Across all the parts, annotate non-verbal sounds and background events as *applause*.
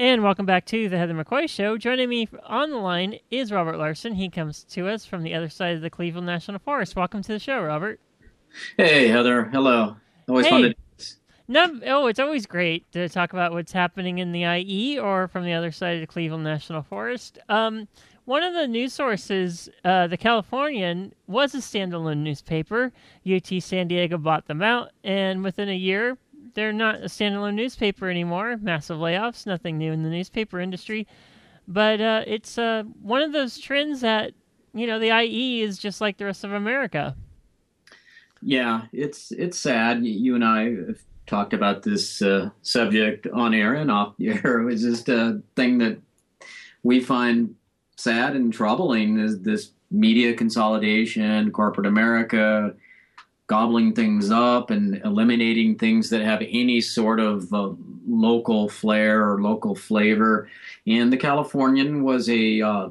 And welcome back to the Heather McCoy Show. Joining me on the line is Robert Larson. He comes to us from the other side of the Cleveland National Forest. Welcome to the show, Robert. Hey, Heather. Hello. Always hey. fun to. No, oh, it's always great to talk about what's happening in the IE or from the other side of the Cleveland National Forest. Um, one of the news sources, uh, the Californian, was a standalone newspaper. UT San Diego bought them out, and within a year, they're not a standalone newspaper anymore. Massive layoffs, nothing new in the newspaper industry. But uh, it's uh, one of those trends that, you know, the IE is just like the rest of America. Yeah, it's it's sad. You and I have talked about this uh, subject on air and off the air. It was just a thing that we find sad and troubling is this media consolidation, corporate America gobbling things up and eliminating things that have any sort of uh, local flair or local flavor. And the Californian was a uh,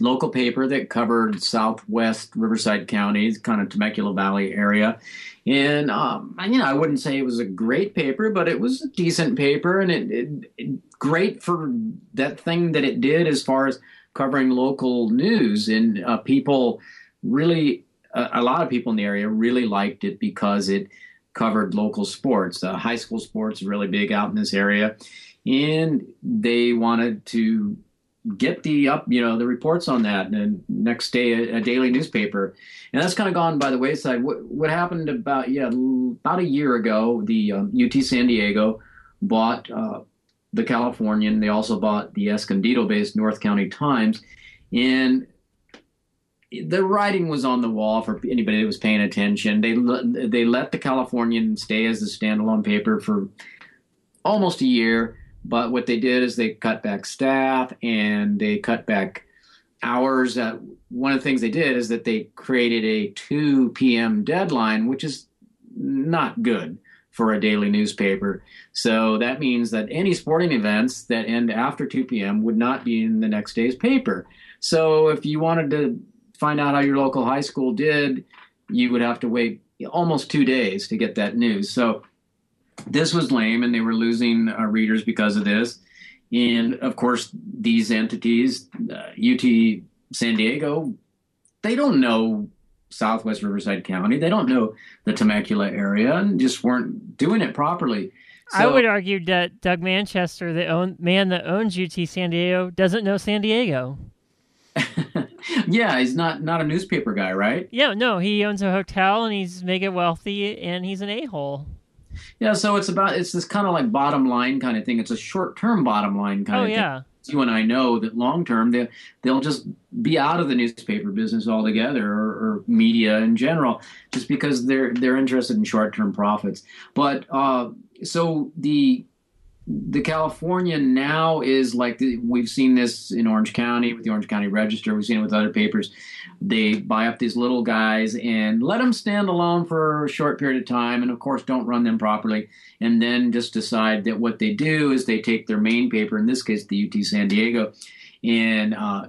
local paper that covered southwest Riverside County, kind of Temecula Valley area. And um, you know, I wouldn't say it was a great paper, but it was a decent paper, and it, it, it great for that thing that it did as far as covering local news. And uh, people really a, lot of people in the area really liked it because it covered local sports. Uh, high school sports really big out in this area, and they wanted to get the up, you know, the reports on that, and next day a, a daily newspaper, and that's kind of gone by the wayside. What, what happened about yeah about a year ago? The um, UT San Diego bought uh, the Californian. They also bought the Escondido-based North County Times, and the writing was on the wall for anybody that was paying attention. They they let the Californian stay as a standalone paper for almost a year, but what they did is they cut back staff and they cut back hours. Uh, one of the things they did is that they created a 2 p.m. deadline, which is not good for a daily newspaper. So that means that any sporting events that end after 2 p.m. would not be in the next day's paper. So if you wanted to find out how your local high school did, you would have to wait almost two days to get that news. So this was lame, and they were losing uh, readers because of this. And of course, these entities, uh, UT San Diego, they don't know Southwest Riverside County. They don't know the Temecula area, and just weren't doing it properly. So, I would argue that Doug Manchester, the own, man that owns UT San Diego, doesn't know San Diego. *laughs* yeah, he's not not a newspaper guy, right? Yeah, no, he owns a hotel and he's mega wealthy and he's an a hole. Yeah, so it's about it's this kind of like bottom line kind of thing. It's a short term bottom line kind oh, of yeah. thing. You and I know that long term they they'll just be out of the newspaper business altogether or, or media in general, just because they're they're interested in short term profits. But uh, so the the California now is like the, we've seen this in Orange County with the Orange County Register. We've seen it with other papers. They buy up these little guys and let them stand alone for a short period of time, and of course, don't run them properly. And then just decide that what they do is they take their main paper, in this case, the UT San Diego, and uh,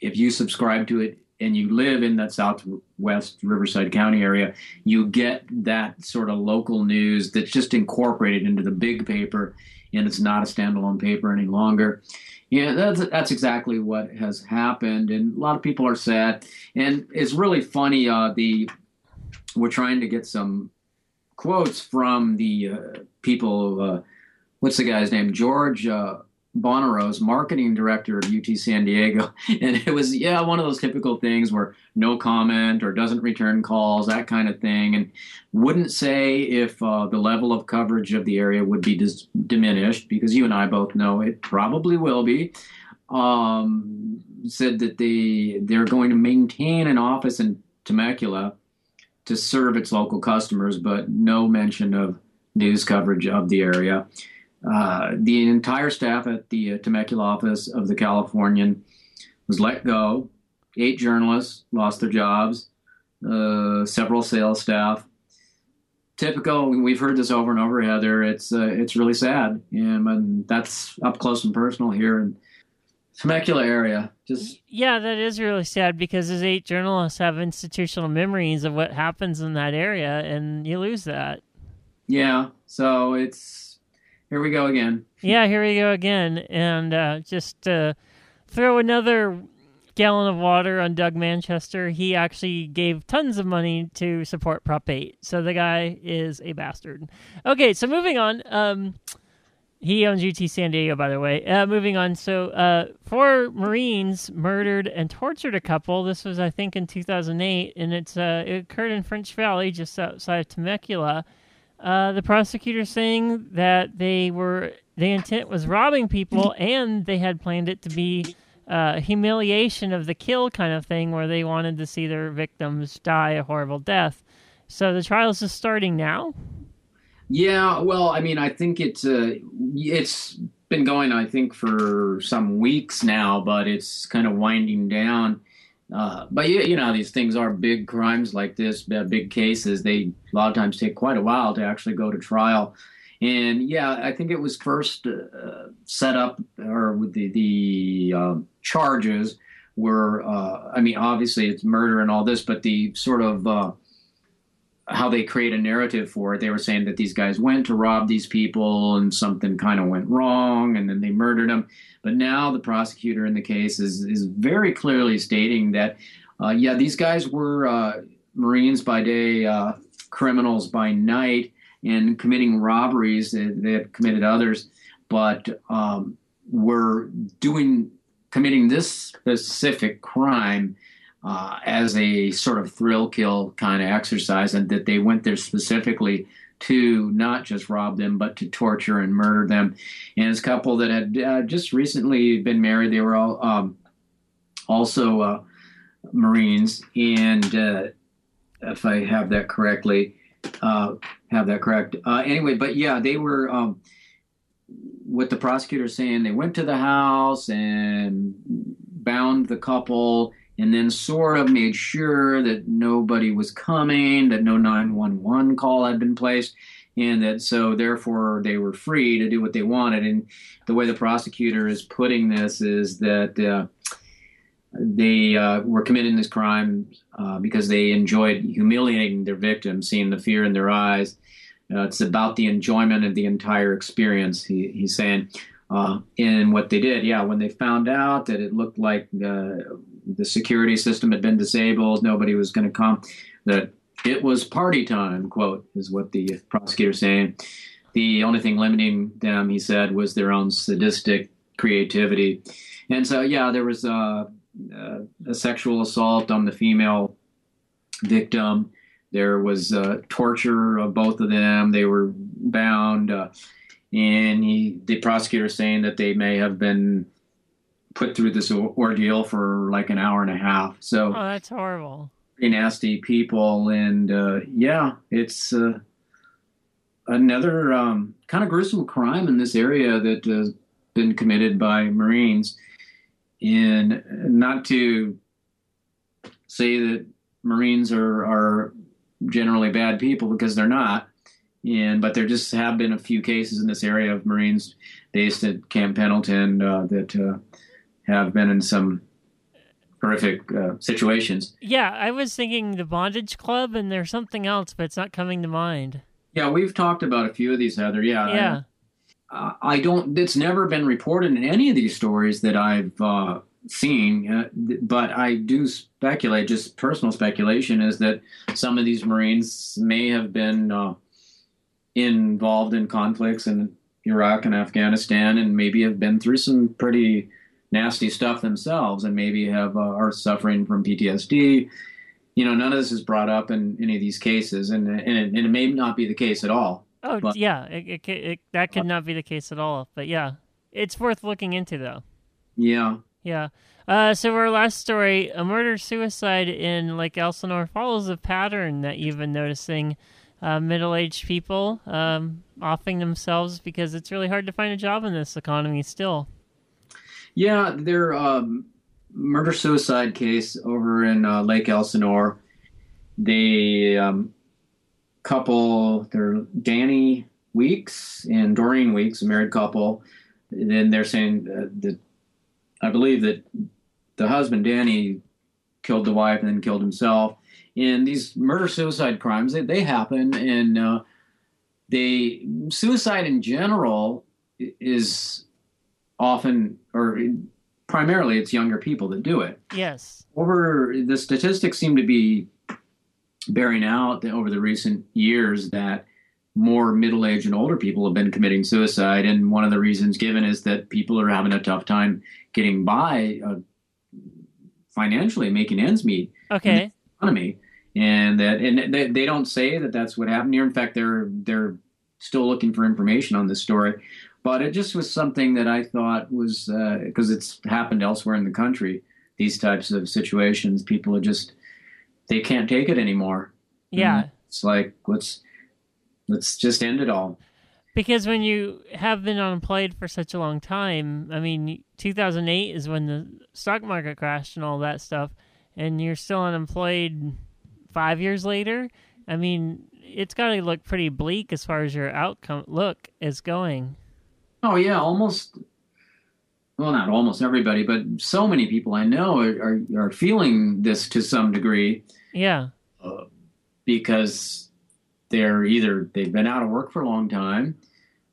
if you subscribe to it and you live in that southwest Riverside County area, you get that sort of local news that's just incorporated into the big paper and it's not a standalone paper any longer. Yeah, that's that's exactly what has happened, and a lot of people are sad. And it's really funny. Uh, the we're trying to get some quotes from the uh, people. Uh, what's the guy's name? George Bonaros, marketing director of UT San Diego. *laughs* And it was, yeah, one of those typical things where no comment or doesn't return calls, that kind of thing. And wouldn't say if uh, the level of coverage of the area would be dis- diminished, because you and I both know it probably will be. Um, said that they they're going to maintain an office in Temecula to serve its local customers, but no mention of news coverage of the area. Uh, the entire staff at the uh, Temecula office of the Californian was let go. Eight journalists lost their jobs. Uh, several sales staff. Typical. We've heard this over and over, Heather. It's uh, it's really sad, and that's up close and personal here in Temecula area. Just yeah, that is really sad because those eight journalists have institutional memories of what happens in that area, and you lose that. Yeah, so it's here we go again. yeah, here we go again, and uh, just uh, throw another gallon of water on Doug Manchester. He actually gave tons of money to support Prop 8. So the guy is a bastard. Okay, so moving on. Um, he owns UT San Diego, by the way. Uh, moving on. So, uh, four Marines murdered and tortured a couple. This was, I think, in 2008, and it's uh, it occurred in French Valley, just outside of Temecula. Uh, the prosecutor saying that they were the intent was robbing people, and they had planned it to be uh, humiliation of the kill kind of thing, where they wanted to see their victims die a horrible death. So the trial is just starting now. Yeah, well, I mean, I think it's uh, it's been going, I think, for some weeks now, but it's kind of winding down. Uh, but yeah, you know, these things are big crimes like this, big cases. They a lot of times take quite a while to actually go to trial. And yeah, I think it was first uh, set up, or with the the uh, charges were, uh, I mean, obviously it's murder and all this, but the sort of uh, how they create a narrative for it. They were saying that these guys went to rob these people and something kind of went wrong and then murdered them. But now the prosecutor in the case is, is very clearly stating that, uh, yeah, these guys were uh, Marines by day, uh, criminals by night, and committing robberies. They, they have committed others, but um, were doing committing this specific crime uh, as a sort of thrill kill kind of exercise, and that they went there specifically to not just rob them, but to torture and murder them. And a couple that had uh, just recently been married. They were all um, also uh, Marines, and uh, if I have that correctly, uh, have that correct. Uh, anyway, but yeah, they were. Um, what the prosecutor saying, they went to the house and bound the couple and then sort of made sure that nobody was coming, that no 911 call had been placed, and that so therefore they were free to do what they wanted. And the way the prosecutor is putting this is that uh, they uh, were committing this crime uh, because they enjoyed humiliating their victims, seeing the fear in their eyes. Uh, it's about the enjoyment of the entire experience, he, he's saying. Uh, and what they did, yeah, when they found out that it looked like uh, the security system had been disabled, nobody was going to come, that it was party time, quote, is what the prosecutor saying. The only thing limiting them, he said, was their own sadistic creativity. And so, yeah, there was a, a sexual assault on the female victim. There was uh, torture of both of them. They were bound. Uh, and he, the prosecutor saying that they may have been put through this ordeal for like an hour and a half. So oh, that's horrible. Pretty nasty people, and uh, yeah, it's uh, another um, kind of gruesome crime in this area that has been committed by Marines. And not to say that Marines are are generally bad people because they're not and but there just have been a few cases in this area of Marines based at Camp Pendleton uh, that uh, have been in some horrific uh, situations. Yeah, I was thinking the Bondage Club, and there's something else, but it's not coming to mind. Yeah, we've talked about a few of these, Heather. Yeah, yeah. I, I don't. It's never been reported in any of these stories that I've uh, seen, uh, but I do speculate. Just personal speculation is that some of these Marines may have been uh, involved in conflicts in Iraq and Afghanistan, and maybe have been through some pretty nasty stuff themselves, and maybe have uh, are suffering from PTSD. You know, none of this is brought up in any of these cases, and and it, and it may not be the case at all. Oh but, yeah, it, it, it, that could not be the case at all. But yeah, it's worth looking into, though. Yeah. Yeah. Uh, so our last story, a murder suicide in Lake Elsinore follows a pattern that you've been noticing uh, middle-aged people um, offing themselves because it's really hard to find a job in this economy still. Yeah, their um, murder-suicide case over in uh, Lake Elsinore. They um, couple, they're Danny Weeks and Doreen Weeks, a married couple. And then they're saying that I believe that the husband Danny killed the wife and then killed himself and these murder suicide crimes they, they happen and uh, they suicide in general is often or primarily it's younger people that do it. Yes. Over the statistics seem to be bearing out over the recent years that more middle-aged and older people have been committing suicide and one of the reasons given is that people are having a tough time getting by uh, financially making ends meet okay economy and that and they, they don't say that that's what happened here in fact they're they're still looking for information on this story but it just was something that i thought was because uh, it's happened elsewhere in the country these types of situations. People are just they can't take it anymore. Yeah. And it's like let's let's just end it all. Because when you have been unemployed for such a long time i mean 2008 is when the stock market crashed and all that stuff and you're still unemployed five years later. I mean it's got to look pretty bleak as far as your outcome look is going oh yeah almost well not almost everybody but so many people i know are, are, are feeling this to some degree yeah uh, because they're either they've been out of work for a long time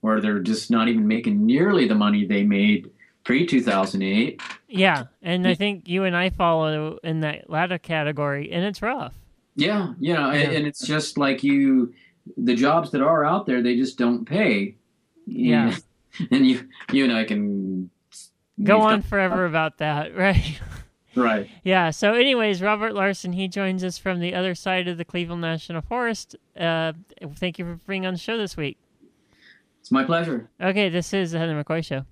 or they're just not even making nearly the money they made pre 2008. Yeah, and I think you and I follow in that latter category, and it's rough. Yeah, you know, yeah. and it's just like you, the jobs that are out there, they just don't pay. Yeah, *laughs* and you, you and I can go on forever about that, *laughs* right? Right. Yeah. So, anyways, Robert Larson, he joins us from the other side of the Cleveland National Forest. Uh, thank you for being on the show this week. It's my pleasure. Okay, this is the Heather McCoy Show.